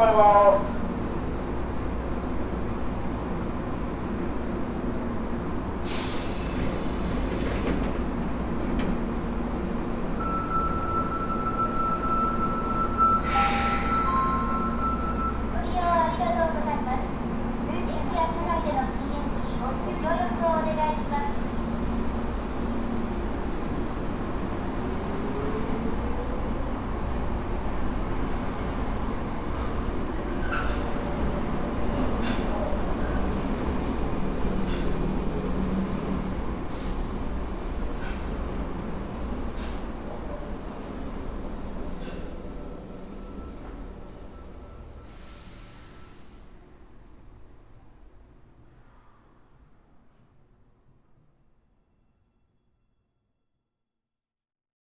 快吗